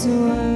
its wounds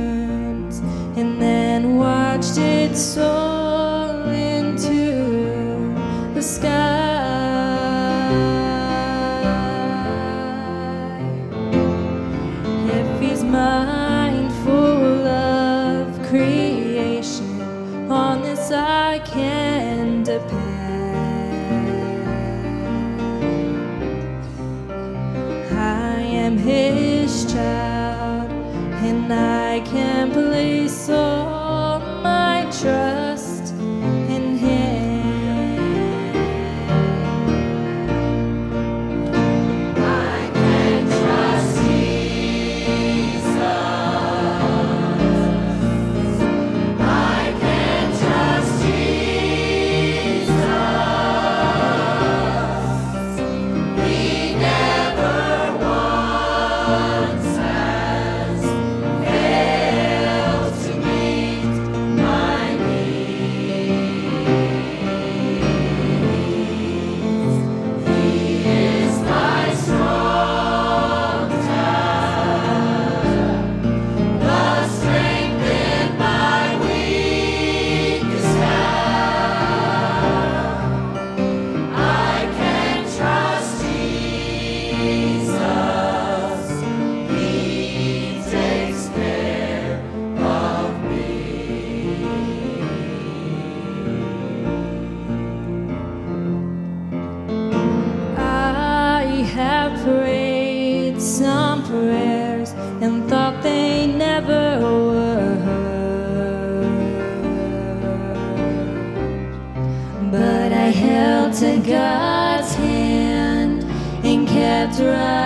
and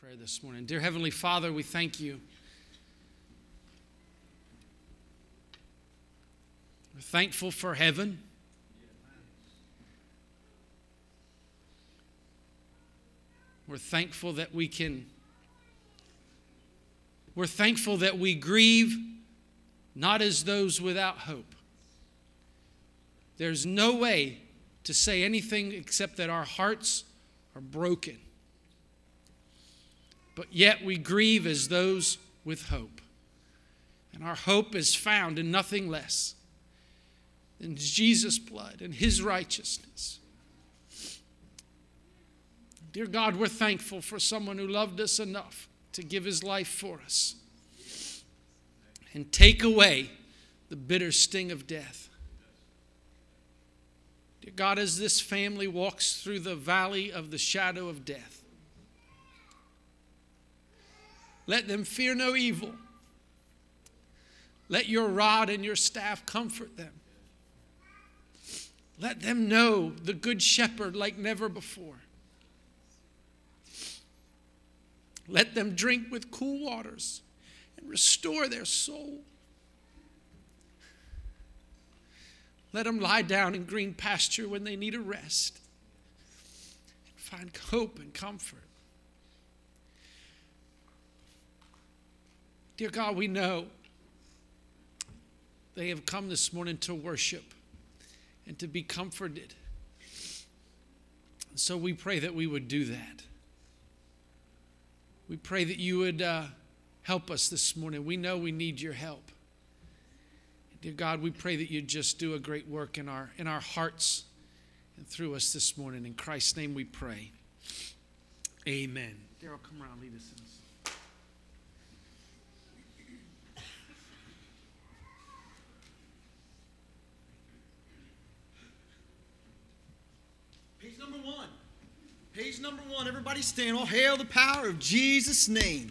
prayer this morning. Dear Heavenly Father, we thank you. We're thankful for heaven. We're thankful that we can. We're thankful that we grieve not as those without hope. There's no way to say anything except that our hearts are broken but yet we grieve as those with hope. And our hope is found in nothing less than Jesus' blood and his righteousness. Dear God, we're thankful for someone who loved us enough to give his life for us and take away the bitter sting of death. Dear God, as this family walks through the valley of the shadow of death, let them fear no evil. Let your rod and your staff comfort them. Let them know the good shepherd like never before. Let them drink with cool waters and restore their soul. Let them lie down in green pasture when they need a rest and find hope and comfort. Dear God, we know they have come this morning to worship and to be comforted. So we pray that we would do that. We pray that you would uh, help us this morning. We know we need your help. Dear God, we pray that you just do a great work in our in our hearts and through us this morning. In Christ's name we pray. Amen. Daryl, come around, lead us in. Page number one, everybody stand. All hail the power of Jesus' name.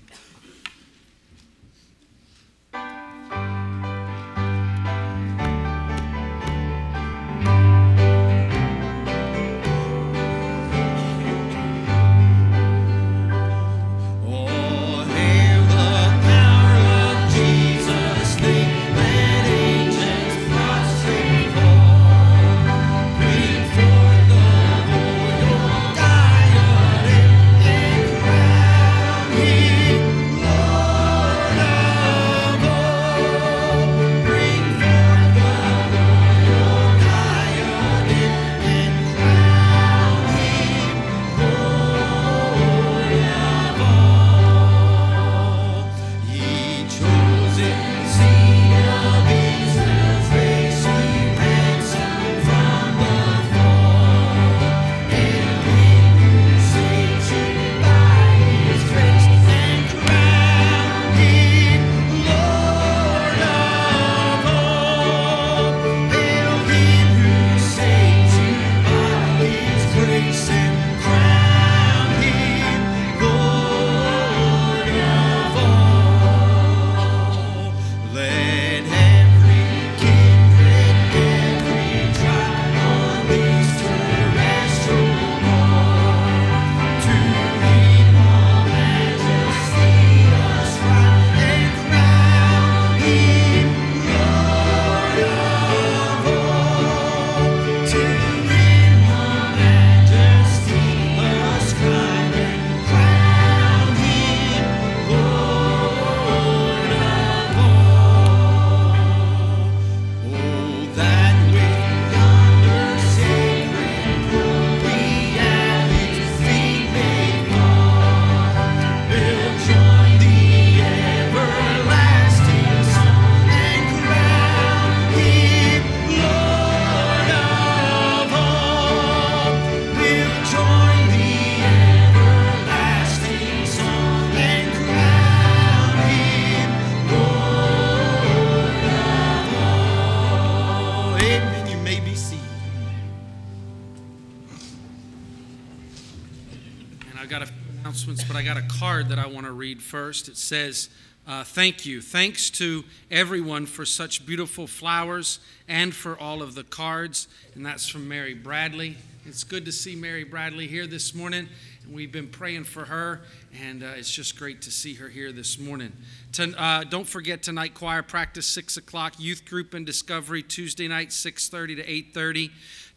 Read first. It says, uh, Thank you. Thanks to everyone for such beautiful flowers and for all of the cards. And that's from Mary Bradley. It's good to see Mary Bradley here this morning. And we've been praying for her, and uh, it's just great to see her here this morning. Uh, don't forget tonight choir practice six o'clock, youth group and discovery Tuesday night six thirty to eight thirty.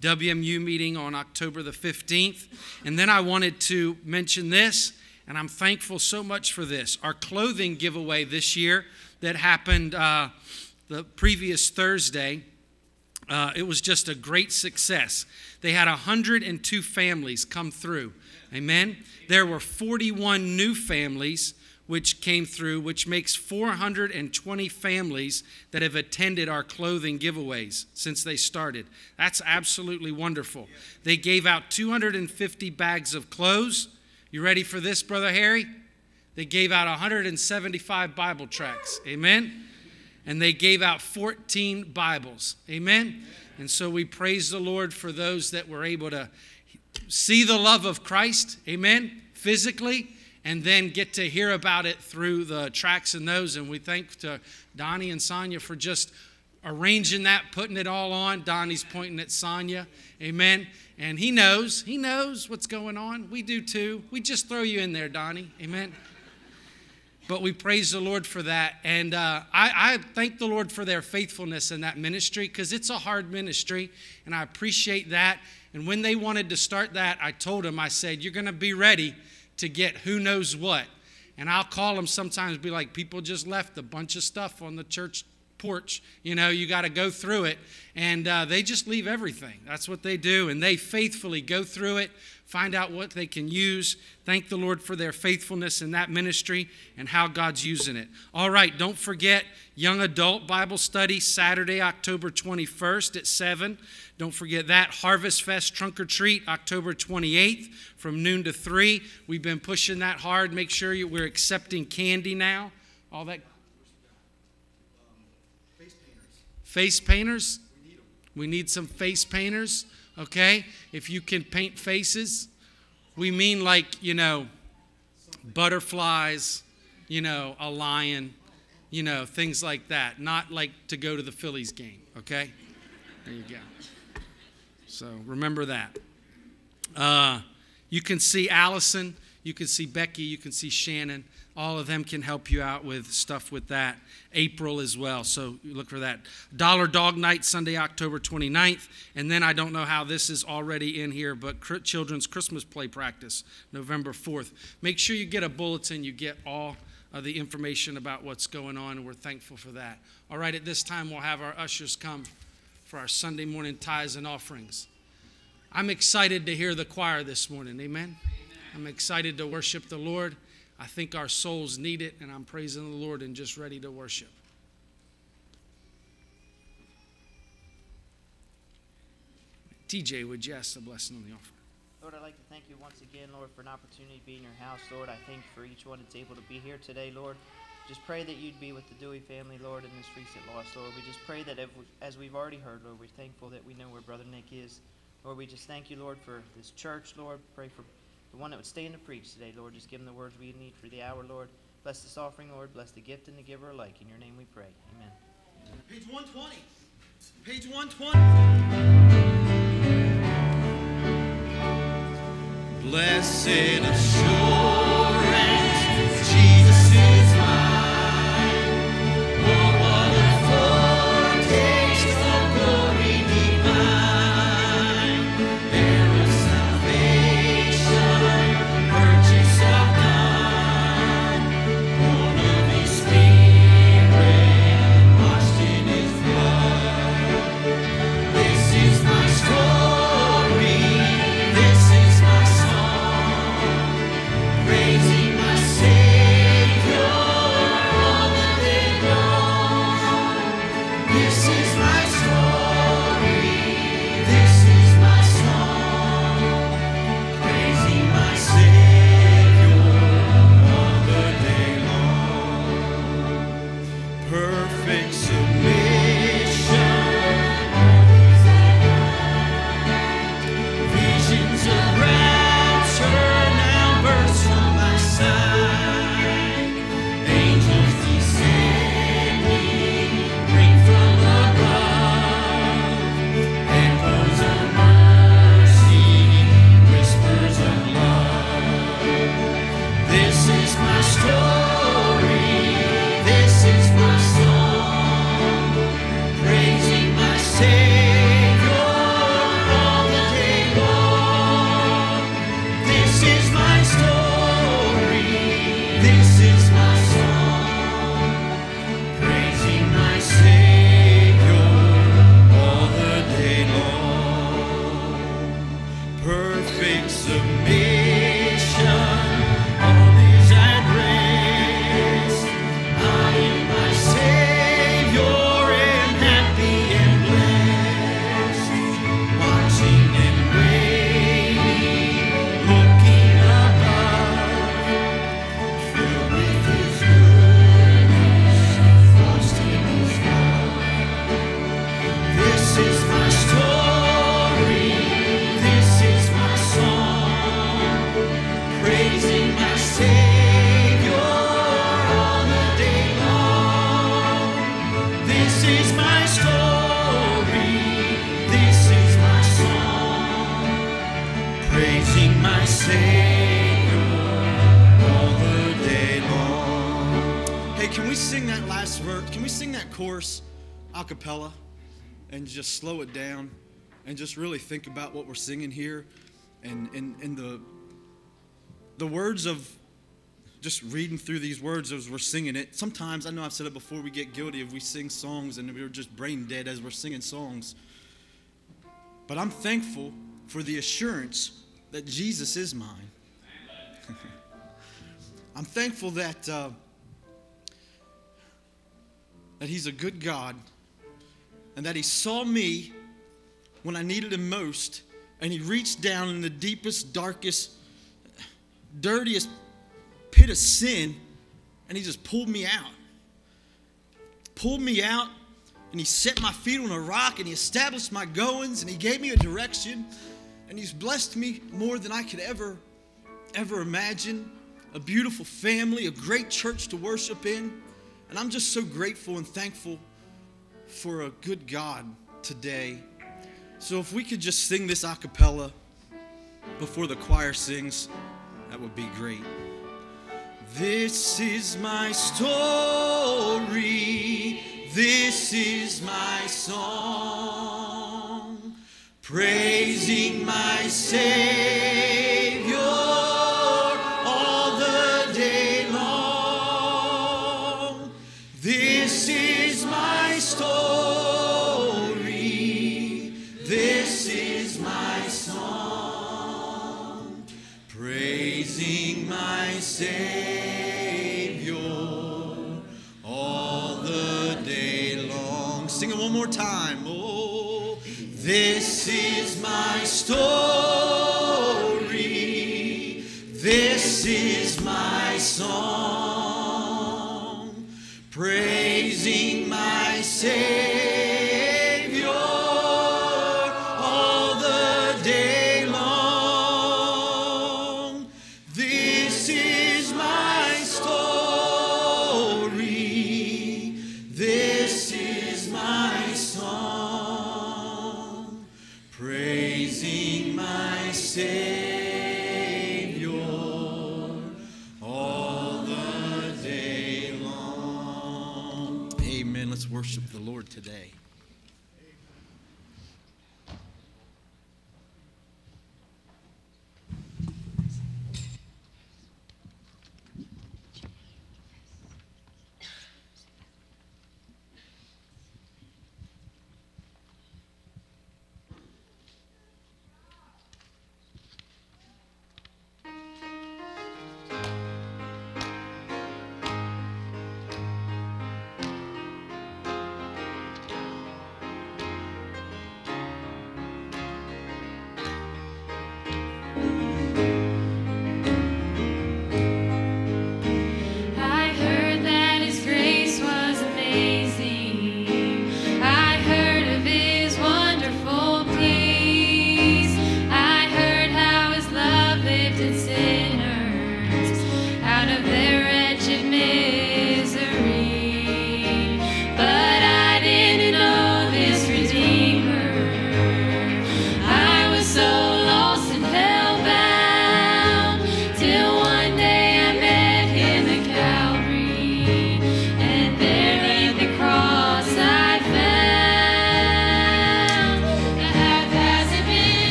WMU meeting on October the 15th. And then I wanted to mention this, and I'm thankful so much for this. Our clothing giveaway this year that happened uh, the previous Thursday. Uh, it was just a great success. They had 102 families come through. Amen. There were 41 new families which came through, which makes 420 families that have attended our clothing giveaways since they started. That's absolutely wonderful. They gave out 250 bags of clothes. You ready for this, Brother Harry? They gave out 175 Bible tracts. Amen. And they gave out 14 Bibles. Amen. And so we praise the Lord for those that were able to see the love of Christ. Amen. Physically and then get to hear about it through the tracts and those. And we thank to Donnie and Sonia for just arranging that, putting it all on. Donnie's pointing at Sonia. Amen. And he knows, he knows what's going on. We do too. We just throw you in there, Donnie. Amen. But we praise the Lord for that. And uh, I, I thank the Lord for their faithfulness in that ministry because it's a hard ministry. And I appreciate that. And when they wanted to start that, I told them, I said, You're going to be ready to get who knows what. And I'll call them sometimes, be like, people just left a bunch of stuff on the church porch. You know, you got to go through it. And uh, they just leave everything. That's what they do. And they faithfully go through it, find out what they can use. Thank the Lord for their faithfulness in that ministry and how God's using it. All right, don't forget young adult Bible study Saturday, October 21st at 7. Don't forget that. Harvest Fest Trunk or Treat, October 28th from noon to 3. We've been pushing that hard. Make sure you, we're accepting candy now. All that. face painters. Face painters? We need, some face painters, okay? If you can paint faces, we mean like, you know, butterflies, you know, a lion, you know, things like that. Not like to go to the Phillies game, okay? There you go. So remember that. Uh, you can see Allison, you can see Becky, you can see Shannon. All of them can help you out with stuff with that. April as well. So look for that. Dollar Dog Night, Sunday, October 29th. And then I don't know how this is already in here, but Children's Christmas Play Practice, November 4th. Make sure you get a bulletin, you get all of the information about what's going on, and we're thankful for that. All right, at this time, we'll have our ushers come for our Sunday morning tithes and offerings. I'm excited to hear the choir this morning. Amen. I'm excited to worship the Lord. I think our souls need it, and I'm praising the Lord and just ready to worship. TJ, would you ask the blessing on the offering? Lord, I'd like to thank you once again, Lord, for an opportunity to be in your house, Lord. I thank for each one that's able to be here today, Lord. Just pray that you'd be with the Dewey family, Lord, in this recent loss, Lord. We just pray that, as we've already heard, Lord, we're thankful that we know where Brother Nick is. Lord, we just thank you, Lord, for this church, Lord. Pray for the one that would stand and preach today, Lord. Just give him the words we need for the hour, Lord. Bless this offering, Lord. Bless the gift and the giver alike. In your name we pray. Amen. Page 120. Page 120. Blessed assurance. Just slow it down and just really think about what we're singing here and, and, and the, the words of just reading through these words as we're singing it. Sometimes, I know I've said it before, we get guilty if we sing songs and we're just brain dead as we're singing songs. But I'm thankful for the assurance that Jesus is mine. I'm thankful that, uh, that He's a good God and that He saw me when I needed Him most, and He reached down in the deepest, darkest, dirtiest pit of sin, and He just pulled me out. Pulled me out, and He set my feet on a rock, and He established my goings, and He gave me a direction, and He's blessed me more than I could ever, ever imagine. A beautiful family, a great church to worship in, and I'm just so grateful and thankful for a good God today. So if we could just sing this a cappella before the choir sings, that would be great. This is my story. This is my song. Praising my Savior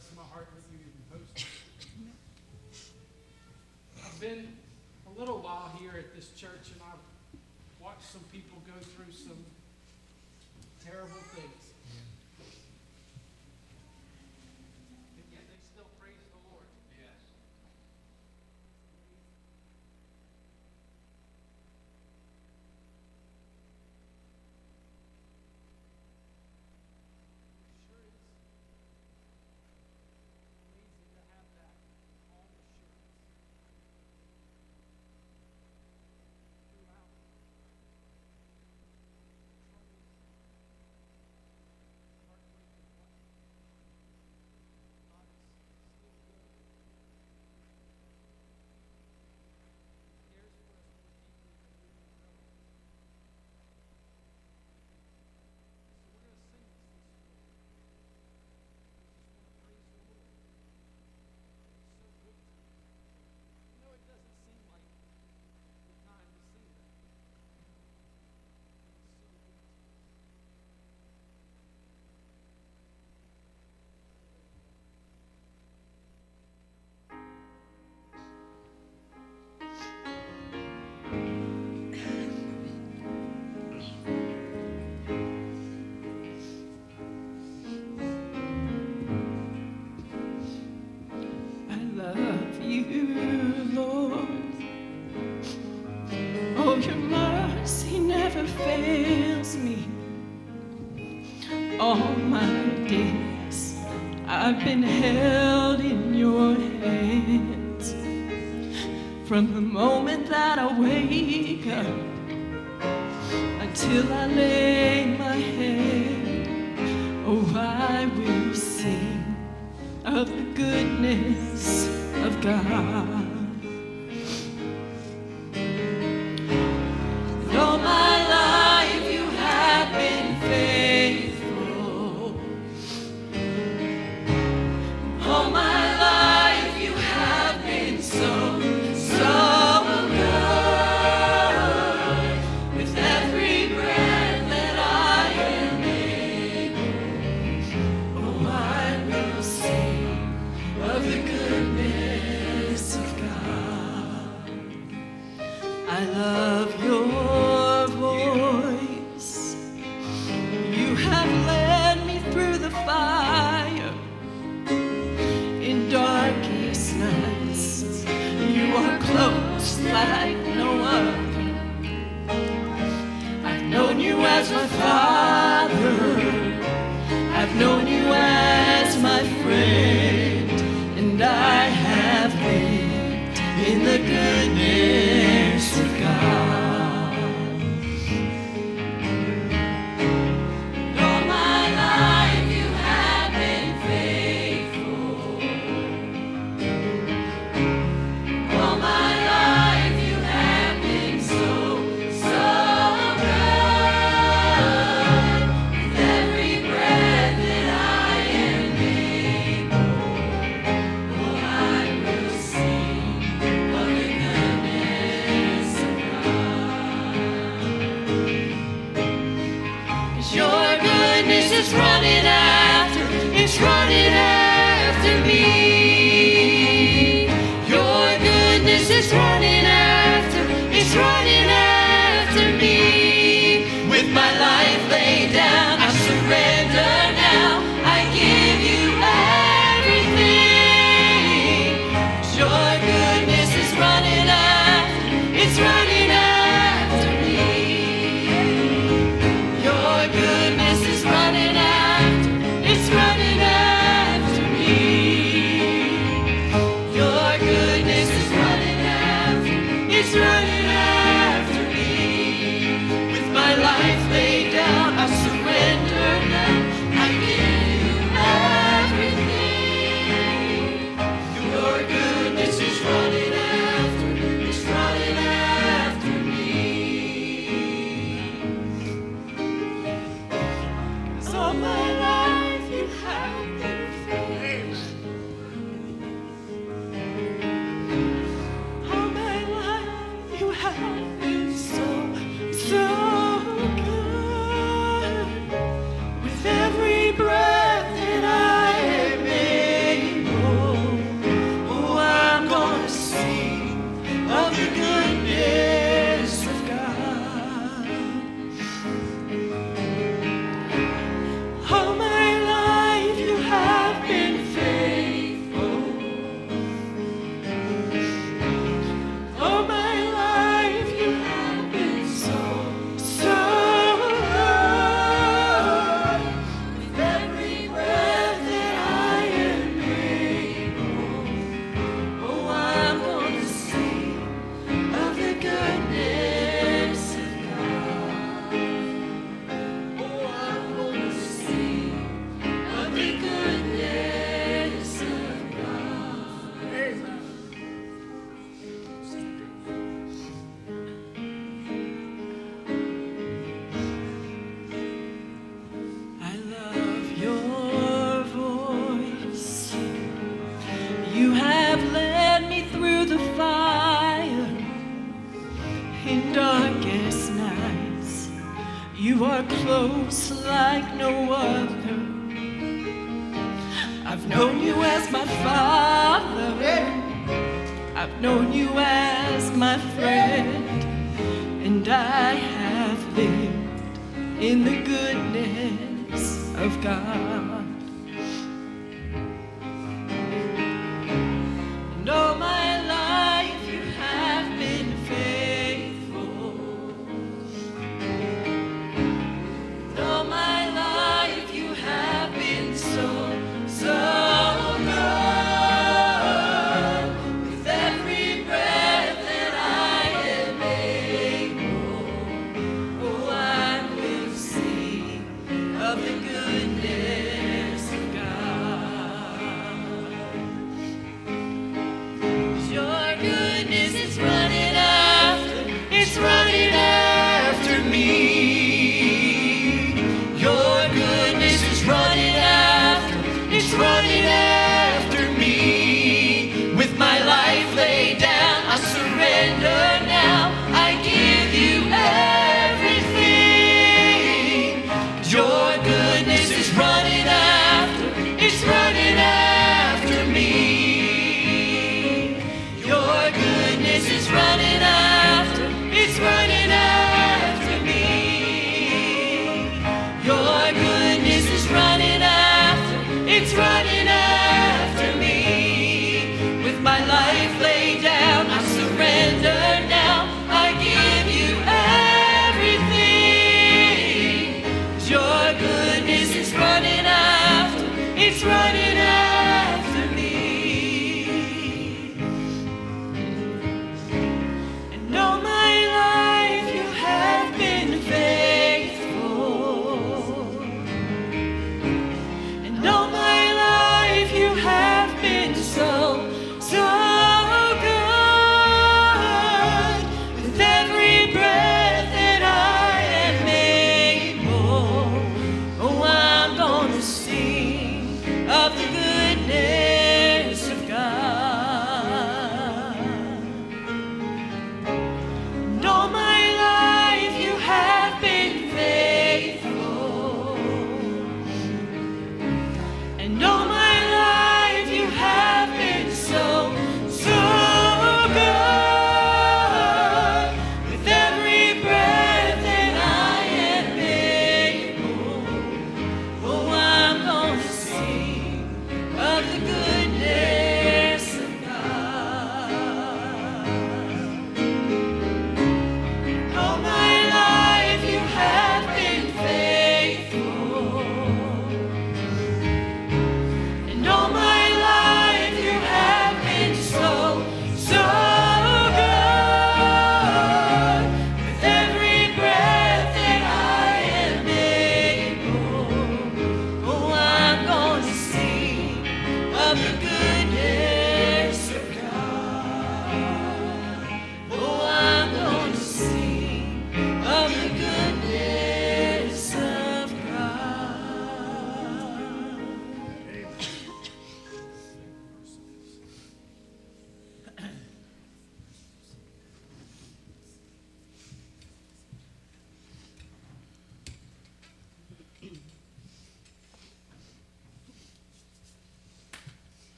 rest of my heart you even post. I've been a little while here at this church and I've watched some people go through some terrible things.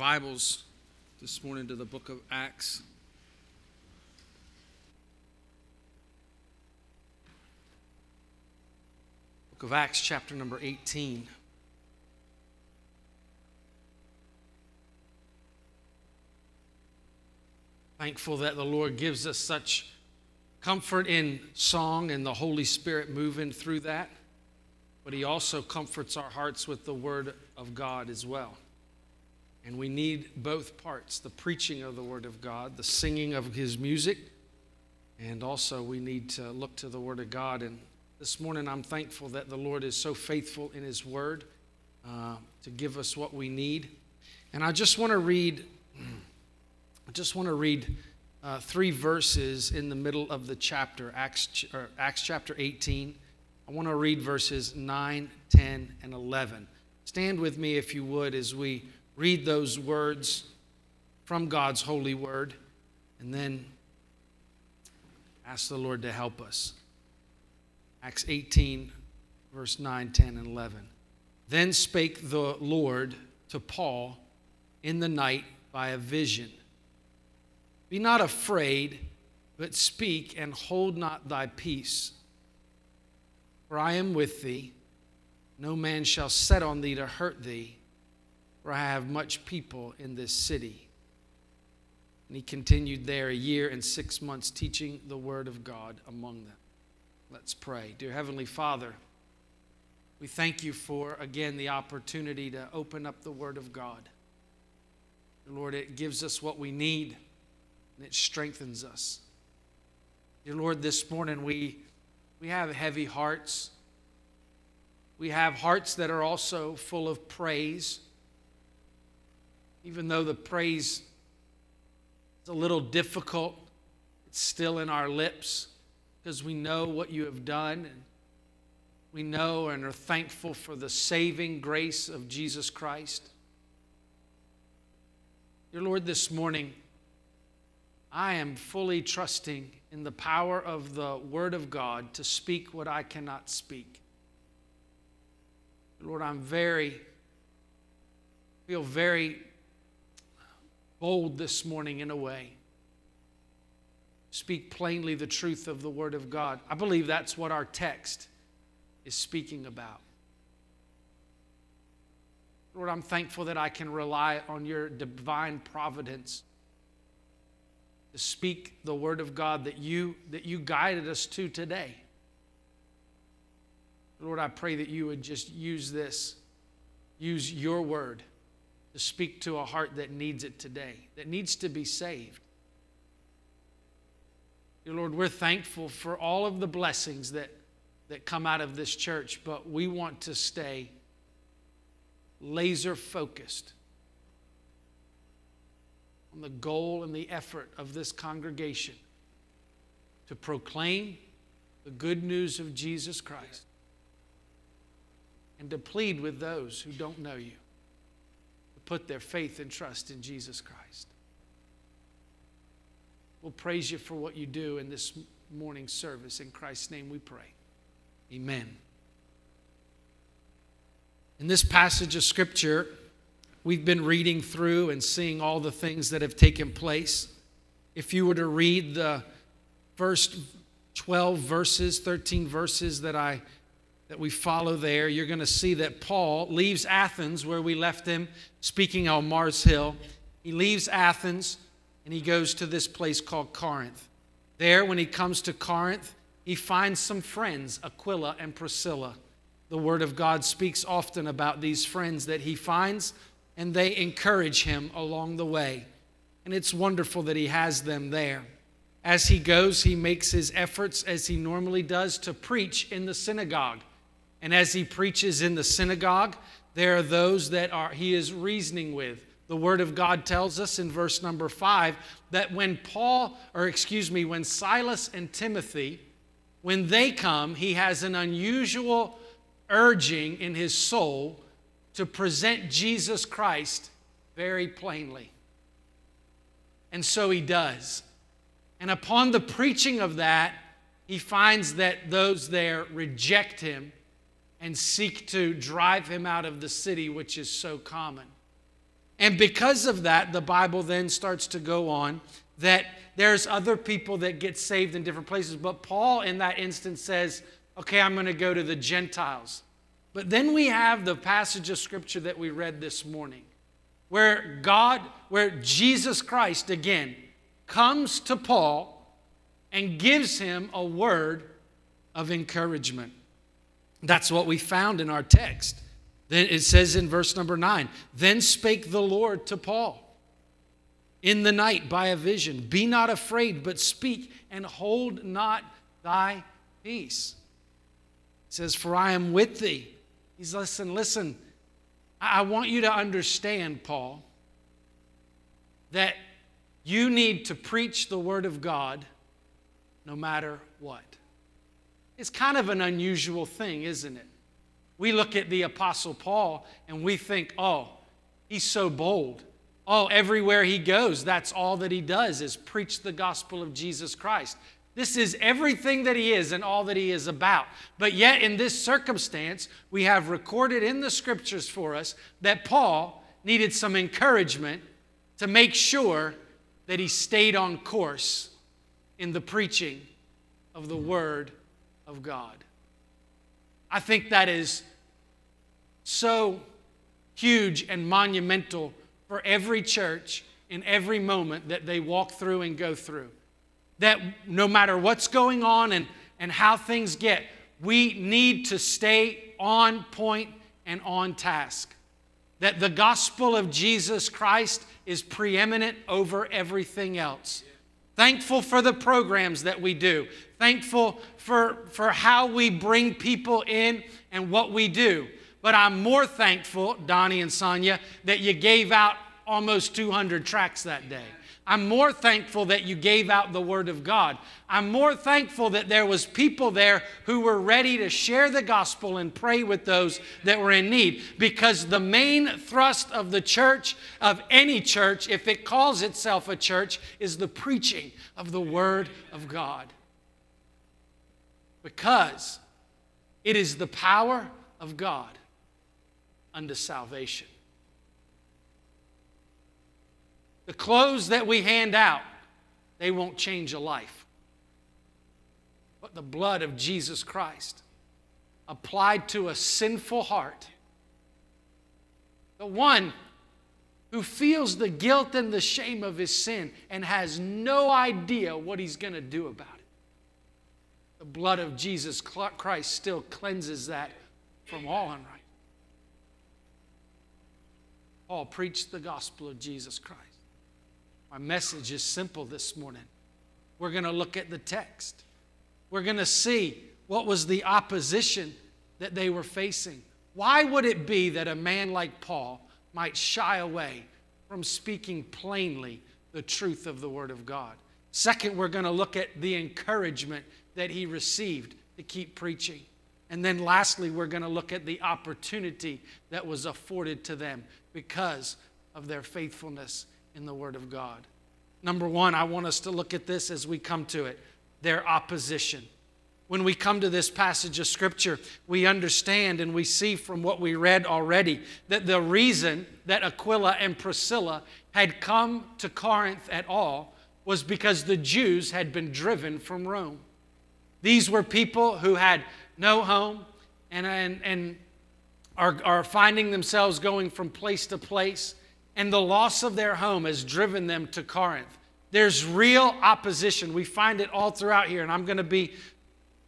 Bibles this morning to the book of Acts. Book of Acts, chapter number 18. Thankful that the Lord gives us such comfort in song and the Holy Spirit moving through that, but He also comforts our hearts with the Word of God as well. And we need both parts the preaching of the Word of God, the singing of His music, and also we need to look to the Word of God. And this morning I'm thankful that the Lord is so faithful in His Word uh, to give us what we need. And I just want to read. I just want to read uh, three verses in the middle of the chapter, Acts, Acts chapter 18. I want to read verses 9, 10, and 11. Stand with me, if you would, as we read those words from God's holy word, and then ask the Lord to help us. Acts 18, verse 9, 10, and 11. Then spake the Lord to Paul in the night by a vision. Be not afraid, but speak and hold not thy peace. For I am with thee. No man shall set on thee to hurt thee, for I have much people in this city. And he continued there a year and six months teaching the word of God among them. Let's pray. Dear Heavenly Father, we thank you for, again, the opportunity to open up the word of God. Lord, it gives us what we need and it strengthens us. Dear Lord, this morning we, we have heavy hearts. We have hearts that are also full of praise. Even though the praise is a little difficult, it's still in our lips because we know what you have done and we know and are thankful for the saving grace of Jesus Christ. Dear Lord, this morning, I am fully trusting in the power of the Word of God to speak what I cannot speak. Lord, I'm very, feel very bold this morning in a way. Speak plainly the truth of the Word of God. I believe that's what our text is speaking about. Lord, I'm thankful that I can rely on your divine providence to speak the word of God that you that you guided us to today. Lord, I pray that you would just use this, use your word to speak to a heart that needs it today, that needs to be saved. Dear Lord, we're thankful for all of the blessings that, that come out of this church, but we want to stay laser focused on the goal and the effort of this congregation to proclaim the good news of Jesus Christ and to plead with those who don't know you put their faith and trust in Jesus Christ. We'll praise you for what you do in this morning service. In Christ's name we pray. Amen. In this passage of Scripture, we've been reading through and seeing all the things that have taken place. If you were to read the first 12 verses, 13 verses that I that we follow there, you're going to see that Paul leaves Athens where we left him speaking on Mars Hill. He leaves Athens and he goes to this place called Corinth. There when he comes to Corinth, he finds some friends, Aquila and Priscilla. The word of God speaks often about these friends that he finds and they encourage him along the way. And it's wonderful that he has them there. As he goes, he makes his efforts, as he normally does, to preach in the synagogue. And as he preaches in the synagogue, there are those that are he is reasoning with. The word of God tells us in verse number 5 that when Paul or excuse me, when Silas and Timothy when they come, he has an unusual urging in his soul to present Jesus Christ very plainly. And so he does. And upon the preaching of that, he finds that those there reject him and seek to drive him out of the city, which is so common. And because of that, the Bible then starts to go on that there's other people that get saved in different places. But Paul, in that instance, says, okay, I'm going to go to the Gentiles. But then we have the passage of scripture that we read this morning where God, where Jesus Christ again comes to Paul and gives him a word of encouragement. That's what we found in our text. Then it says in verse number nine, then spake the Lord to Paul in the night by a vision, Be not afraid, but speak and hold not thy peace. It says, For I am with thee. He's listen, listen. I want you to understand, Paul, that you need to preach the word of God no matter what. It's kind of an unusual thing, isn't it? We look at the Apostle Paul and we think, oh, he's so bold. Oh, everywhere he goes, that's all that he does is preach the gospel of Jesus Christ. This is everything that he is and all that he is about. But yet, in this circumstance, we have recorded in the scriptures for us that Paul needed some encouragement to make sure that he stayed on course in the preaching of the Word of God. I think that is so huge and monumental for every church in every moment that they walk through and go through. That no matter what's going on and, and how things get, we need to stay on point and on task. That the gospel of Jesus Christ is preeminent over everything else. Thankful for the programs that we do. Thankful for, for how we bring people in and what we do. But I'm more thankful, Donnie and Sonia, that you gave out almost 200 tracts that day. I'm more thankful that you gave out the word of God. I'm more thankful that there was people there who were ready to share the gospel and pray with those that were in need because the main thrust of the church of any church if it calls itself a church is the preaching of the word of God. Because it is the power of God unto salvation. The clothes that we hand out, they won't change a life. But the blood of Jesus Christ applied to a sinful heart, the one who feels the guilt and the shame of his sin and has no idea what he's going to do about it. The blood of Jesus Christ still cleanses that from all unrighteousness. Paul preached the gospel of Jesus Christ. My message is simple this morning. We're going to look at the text. We're going to see what was the opposition that they were facing. Why would it be that a man like Paul might shy away from speaking plainly the truth of the Word of God? Second, we're going to look at the encouragement that he received to keep preaching. And then lastly, we're going to look at the opportunity that was afforded to them because of their faithfulness in the Word of God. Number one, I want us to look at this as we come to it their opposition. When we come to this passage of Scripture, we understand and we see from what we read already that the reason that Aquila and Priscilla had come to Corinth at all was because the Jews had been driven from Rome. These were people who had no home and, and, and are, are finding themselves going from place to place and the loss of their home has driven them to Corinth. There's real opposition. We find it all throughout here, and I'm going to be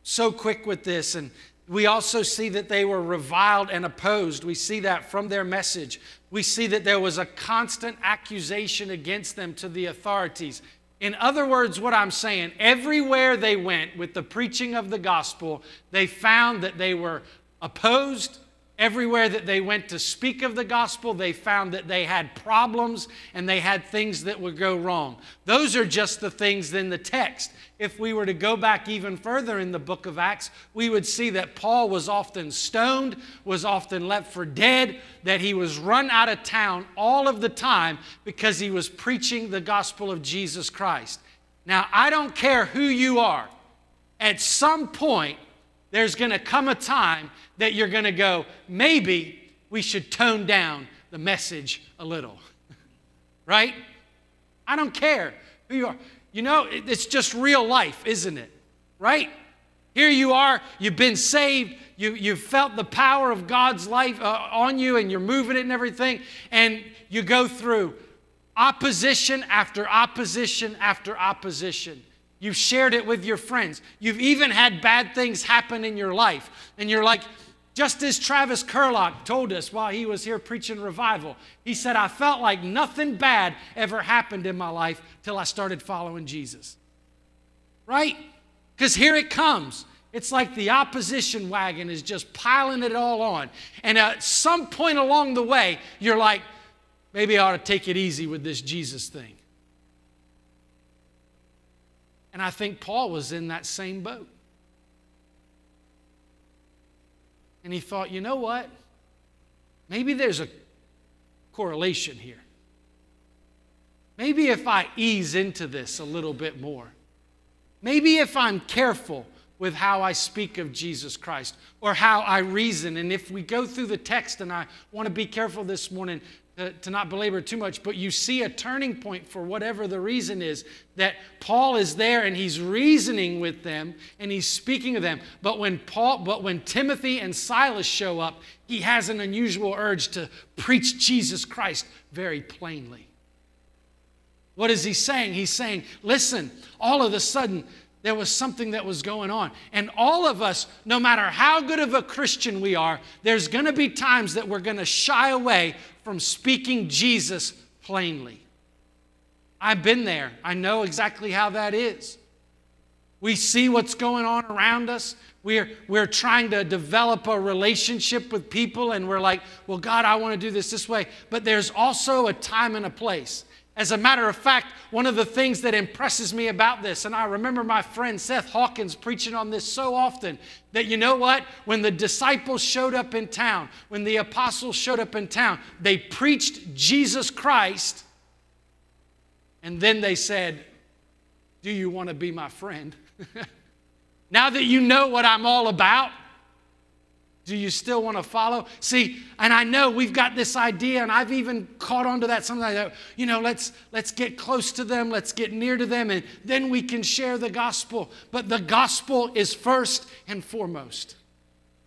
so quick with this. And we also see that they were reviled and opposed. We see that from their message. We see that there was a constant accusation against them to the authorities. In other words, what I'm saying, everywhere they went with the preaching of the gospel, they found that they were opposed, Everywhere that they went to speak of the gospel, they found that they had problems and they had things that would go wrong. Those are just the things in the text. If we were to go back even further in the book of Acts, we would see that Paul was often stoned, was often left for dead, that he was run out of town all of the time because he was preaching the gospel of Jesus Christ. Now, I don't care who you are, at some point, there's going to come a time that you're going to go, maybe we should tone down the message a little. right? I don't care who you are. You know, it's just real life, isn't it? Right? Here you are, you've been saved, you, you've felt the power of God's life uh, on you, and you're moving it and everything, and you go through opposition after opposition after opposition. You've shared it with your friends. You've even had bad things happen in your life, and you're like, just as Travis Kerlock told us while he was here preaching revival, he said, I felt like nothing bad ever happened in my life till I started following Jesus. Right? Because here it comes. It's like the opposition wagon is just piling it all on. And at some point along the way, you're like, maybe I ought to take it easy with this Jesus thing. And I think Paul was in that same boat. And he thought, you know what? Maybe there's a correlation here. Maybe if I ease into this a little bit more, maybe if I'm careful with how I speak of Jesus Christ or how I reason, and if we go through the text, and I want to be careful this morning to, not belabor too much, but you see a turning point for whatever the reason is that Paul is there and he's reasoning with them and he's speaking to them. But when Paul, but when Timothy and Silas show up, he has an unusual urge to preach Jesus Christ very plainly. What is he saying? He's saying, listen, all of a sudden, there was something that was going on. And all of us, no matter how good of a Christian we are, there's going to be times that we're going to shy away from speaking Jesus plainly. I've been there. I know exactly how that is. We see what's going on around us. We're, we're trying to develop a relationship with people, and we're like, well, God, I want to do this this way. But there's also a time and a place. As a matter of fact, one of the things that impresses me about this, and I remember my friend Seth Hawkins preaching on this so often, that you know what? When the disciples showed up in town, when the apostles showed up in town, they preached Jesus Christ, and then they said, Do you want to be my friend? now that you know what I'm all about, do you still want to follow? See, and I know we've got this idea, and I've even caught on to that. Sometimes, that, you know, let's let's get close to them, let's get near to them, and then we can share the gospel. But the gospel is first and foremost.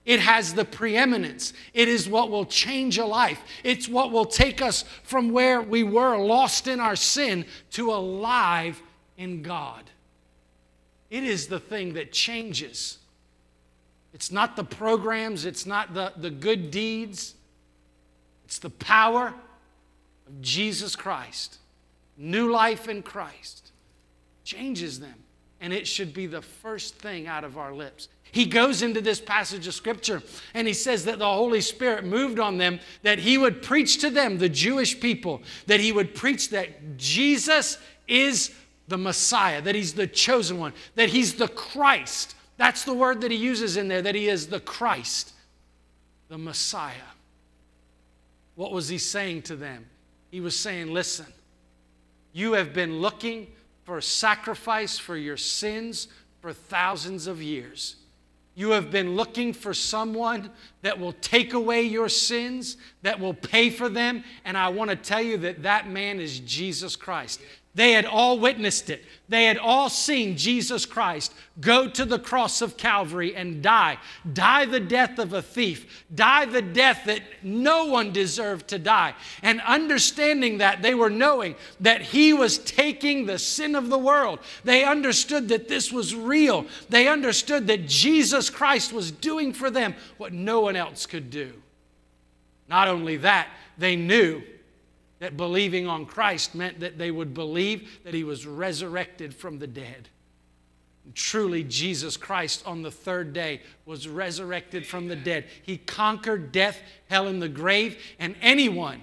It has the preeminence. It is what will change a life. It's what will take us from where we were lost in our sin to alive in God. It is the thing that changes. It's not the programs, it's not the, the good deeds, it's the power of Jesus Christ. New life in Christ changes them. And it should be the first thing out of our lips. He goes into this passage of scripture and he says that the Holy Spirit moved on them, that he would preach to them, the Jewish people, that he would preach that Jesus is the Messiah, that he's the chosen one, that he's the Christ. That's the word that he uses in there, that he is the Christ, the Messiah. What was he saying to them? He was saying, Listen, you have been looking for a sacrifice for your sins for thousands of years. You have been looking for someone that will take away your sins, that will pay for them, and I want to tell you that that man is Jesus Christ. They had all witnessed it. They had all seen Jesus Christ go to the cross of Calvary and die. Die the death of a thief. Die the death that no one deserved to die. And understanding that, they were knowing that He was taking the sin of the world. They understood that this was real. They understood that Jesus Christ was doing for them what no one else could do. Not only that, they knew that believing on Christ meant that they would believe that he was resurrected from the dead. And truly, Jesus Christ on the third day was resurrected from the dead. He conquered death, hell, and the grave, and anyone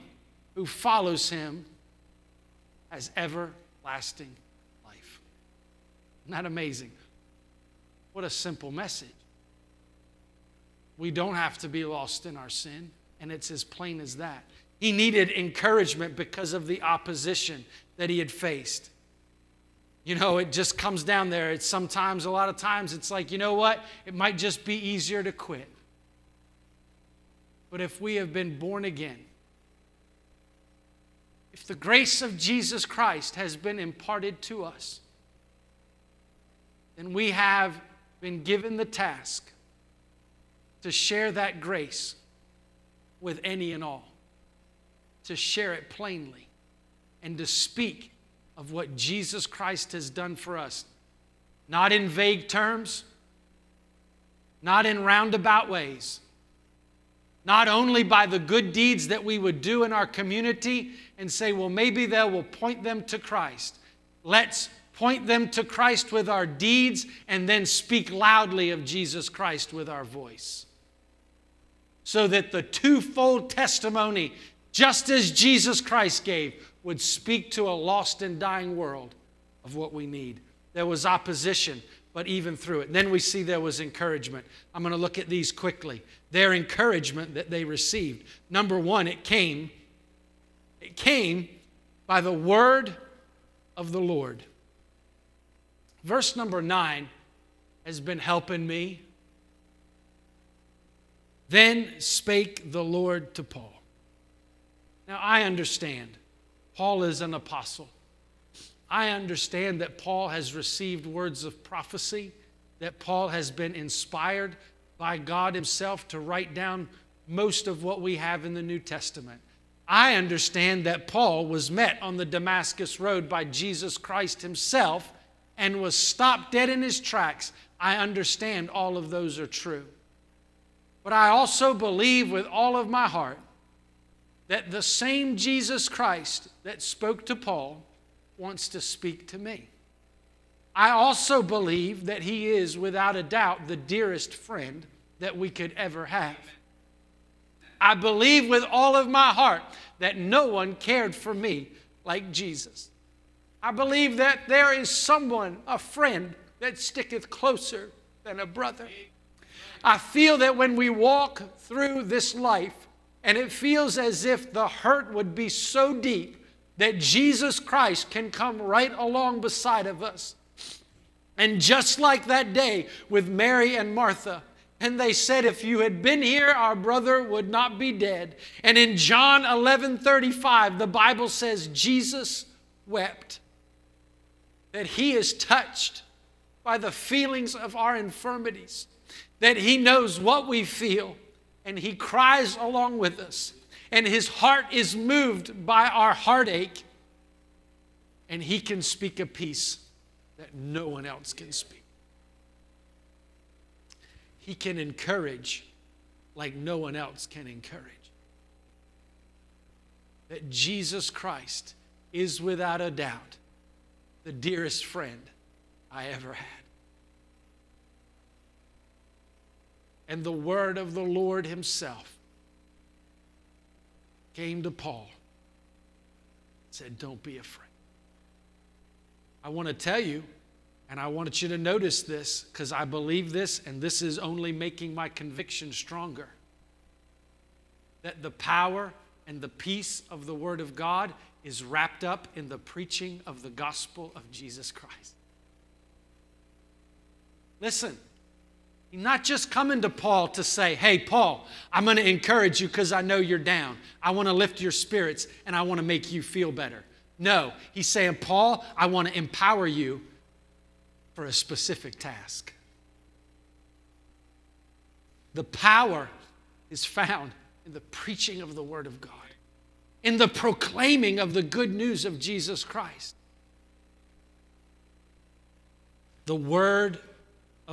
who follows him has everlasting life. Isn't that amazing? What a simple message. We don't have to be lost in our sin, and it's as plain as that. He needed encouragement because of the opposition that he had faced. You know, it just comes down there. It's sometimes, a lot of times, it's like, you know what? It might just be easier to quit. But if we have been born again, if the grace of Jesus Christ has been imparted to us, then we have been given the task to share that grace with any and all, to share it plainly, and to speak of what Jesus Christ has done for us, not in vague terms, not in roundabout ways, not only by the good deeds that we would do in our community and say, well, maybe that will point them to Christ. Let's point them to Christ with our deeds and then speak loudly of Jesus Christ with our voice. So that the twofold testimony, just as Jesus Christ gave, would speak to a lost and dying world of what we need. There was opposition, but even through it. Then we see there was encouragement. I'm going to look at these quickly. Their encouragement that they received. Number one, it came. It came by the word of the Lord. Verse number nine has been helping me. Then spake the Lord to Paul. Now I understand Paul is an apostle. I understand that Paul has received words of prophecy, that Paul has been inspired by God Himself to write down most of what we have in the New Testament. I understand that Paul was met on the Damascus Road by Jesus Christ Himself and was stopped dead in his tracks. I understand all of those are true. But I also believe with all of my heart that the same Jesus Christ that spoke to Paul wants to speak to me. I also believe that he is, without a doubt, the dearest friend that we could ever have. I believe with all of my heart that no one cared for me like Jesus. I believe that there is someone, a friend, that sticketh closer than a brother. I feel that when we walk through this life, and it feels as if the hurt would be so deep that Jesus Christ can come right along beside of us. And just like that day with Mary and Martha, and they said, If you had been here, our brother would not be dead. And in John 11 35, the Bible says, Jesus wept, that he is touched by the feelings of our infirmities, that he knows what we feel, and he cries along with us. And his heart is moved by our heartache, and he can speak a peace that no one else can speak. He can encourage like no one else can encourage. That Jesus Christ is without a doubt the dearest friend I ever had. And the word of the Lord Himself came to Paul, said, Don't be afraid. I want to tell you, and I want you to notice this because I believe this, and this is only making my conviction stronger that the power and the peace of the Word of God is wrapped up in the preaching of the gospel of Jesus Christ. Listen, not just coming to Paul to say, Hey, Paul, I'm going to encourage you because I know you're down. I want to lift your spirits and I want to make you feel better. No, he's saying, Paul, I want to empower you for a specific task. The power is found in the preaching of the Word of God, in the proclaiming of the good news of Jesus Christ. The Word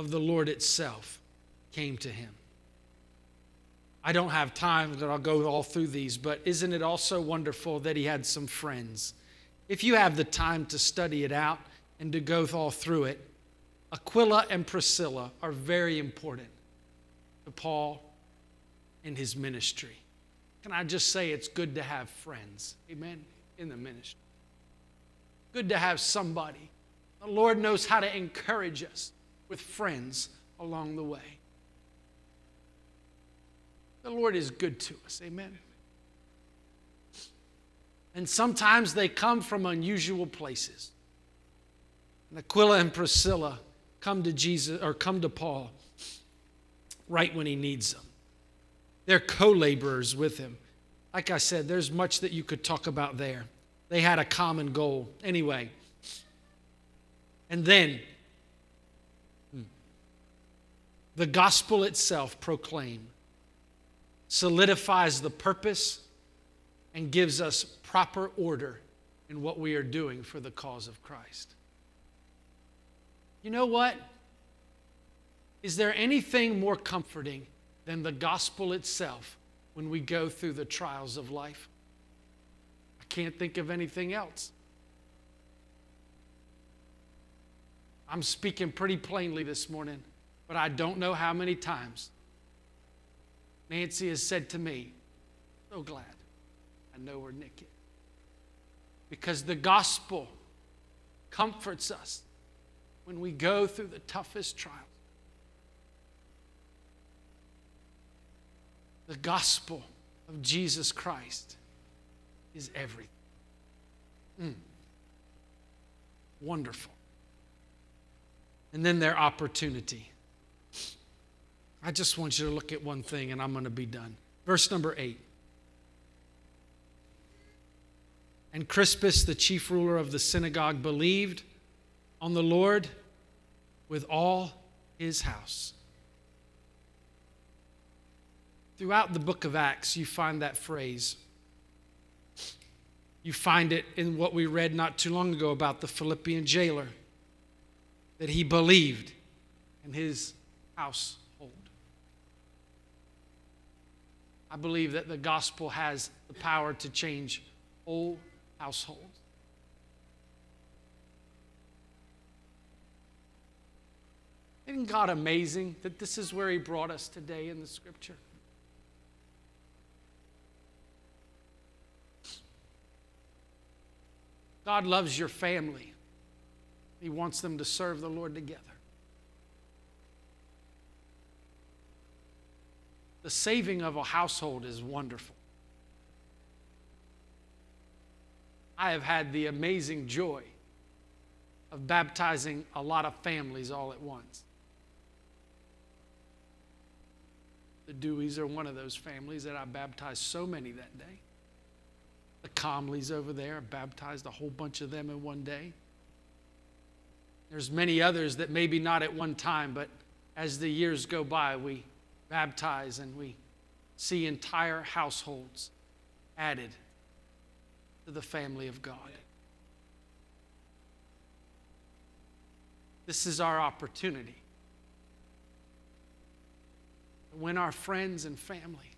of the Lord itself came to him. I don't have time that I'll go all through these, but isn't it also wonderful that he had some friends? If you have the time to study it out and to go all through it, Aquila and Priscilla are very important to Paul and his ministry. Can I just say it's good to have friends, amen, in the ministry? Good to have somebody. The Lord knows how to encourage us with friends along the way. The Lord is good to us. Amen. And sometimes they come from unusual places. And Aquila and Priscilla come to Jesus or come to Paul right when he needs them. They're co laborers with him. Like I said, there's much that you could talk about there. They had a common goal. Anyway, and then the gospel itself proclaimed solidifies the purpose and gives us proper order in what we are doing for the cause of Christ. You know what? Is there anything more comforting than the gospel itself when we go through the trials of life? I can't think of anything else. I'm speaking pretty plainly this morning, but I don't know how many times Nancy has said to me, So glad I know where Nick is. Because the gospel comforts us when we go through the toughest trials. The gospel of Jesus Christ is everything. Mm. Wonderful. And then their opportunity. I just want you to look at one thing and I'm going to be done. Verse number eight. And Crispus, the chief ruler of the synagogue, believed on the Lord with all his house. Throughout the book of Acts, you find that phrase. You find it in what we read not too long ago about the Philippian jailer, that he believed in his household. I believe that the gospel has the power to change whole households. Isn't God amazing that this is where He brought us today in the scripture? God loves your family. He wants them to serve the Lord together. The saving of a household is wonderful. I have had the amazing joy of baptizing a lot of families all at once. The Deweys are one of those families that I baptized so many that day. The Comleys over there, I baptized a whole bunch of them in one day. There's many others that maybe not at one time, but as the years go by, we baptize and we see entire households added to the family of God. This is our opportunity. When our friends and family,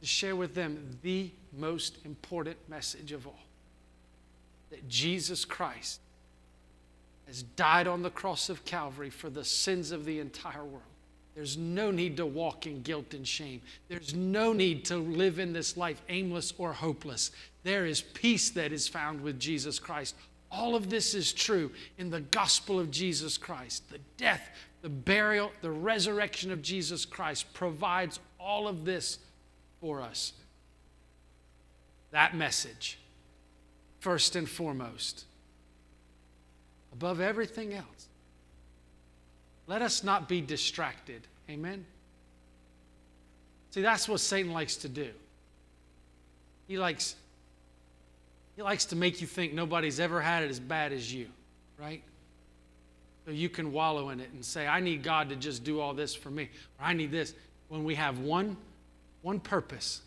to share with them the most important message of all that Jesus Christ has died on the cross of Calvary for the sins of the entire world. There's no need to walk in guilt and shame. There's no need to live in this life aimless or hopeless. There is peace that is found with Jesus Christ. All of this is true in the gospel of Jesus Christ. The death, the burial, the resurrection of Jesus Christ provides all of this for us. That message, first and foremost, above everything else let us not be distracted. Amen? See, that's what Satan likes to do. He likes, he likes to make you think nobody's ever had it as bad as you, right? So you can wallow in it and say, I need God to just do all this for me, or I need this. When we have one, one purpose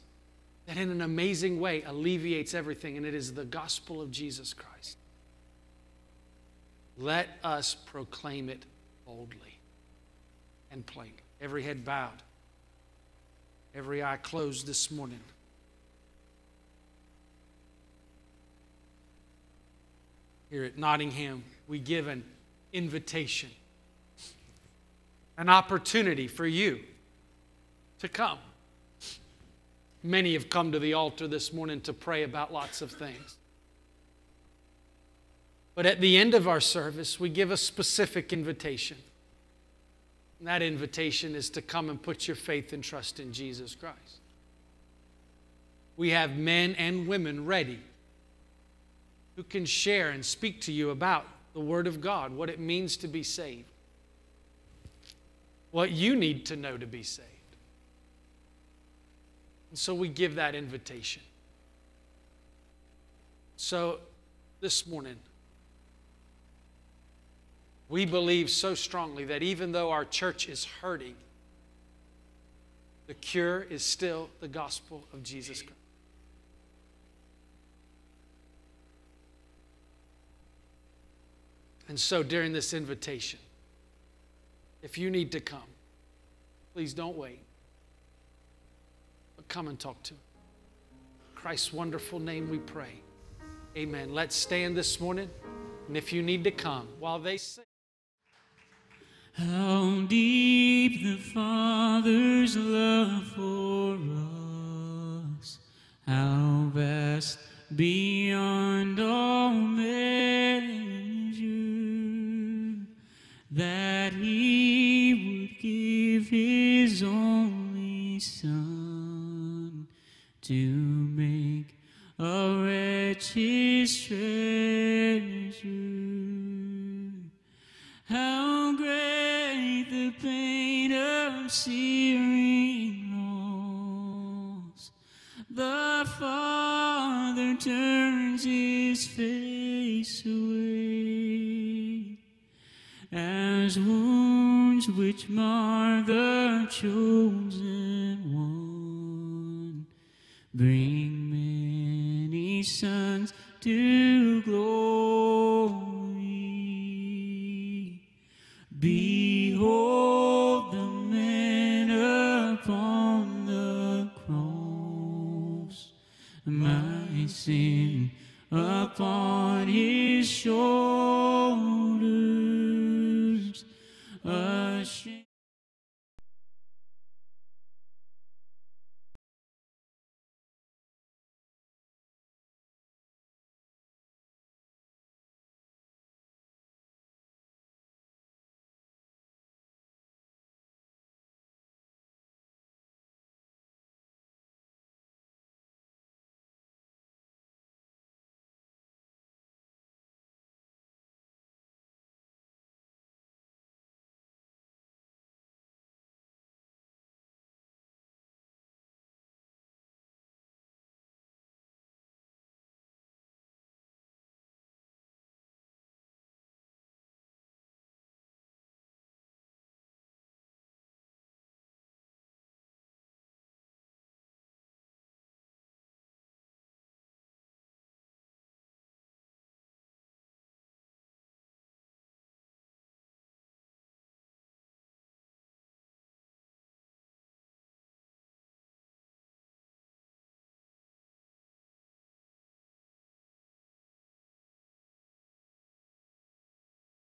that in an amazing way alleviates everything, and it is the gospel of Jesus Christ. Let us proclaim it boldly and plainly. Every head bowed, every eye closed this morning. Here at Nottingham, we give an invitation, an opportunity for you to come. Many have come to the altar this morning to pray about lots of things. But at the end of our service, we give a specific invitation. And that invitation is to come and put your faith and trust in Jesus Christ. We have men and women ready who can share and speak to you about the Word of God, what it means to be saved, what you need to know to be saved. And so we give that invitation. So this morning, we believe so strongly that even though our church is hurting, the cure is still the gospel of Jesus Christ. And so during this invitation, if you need to come, please don't wait, but come and talk to him. Christ's wonderful name we pray. Amen. Let's stand this morning, and if you need to come, while they sing. Father's love for us, how vast beyond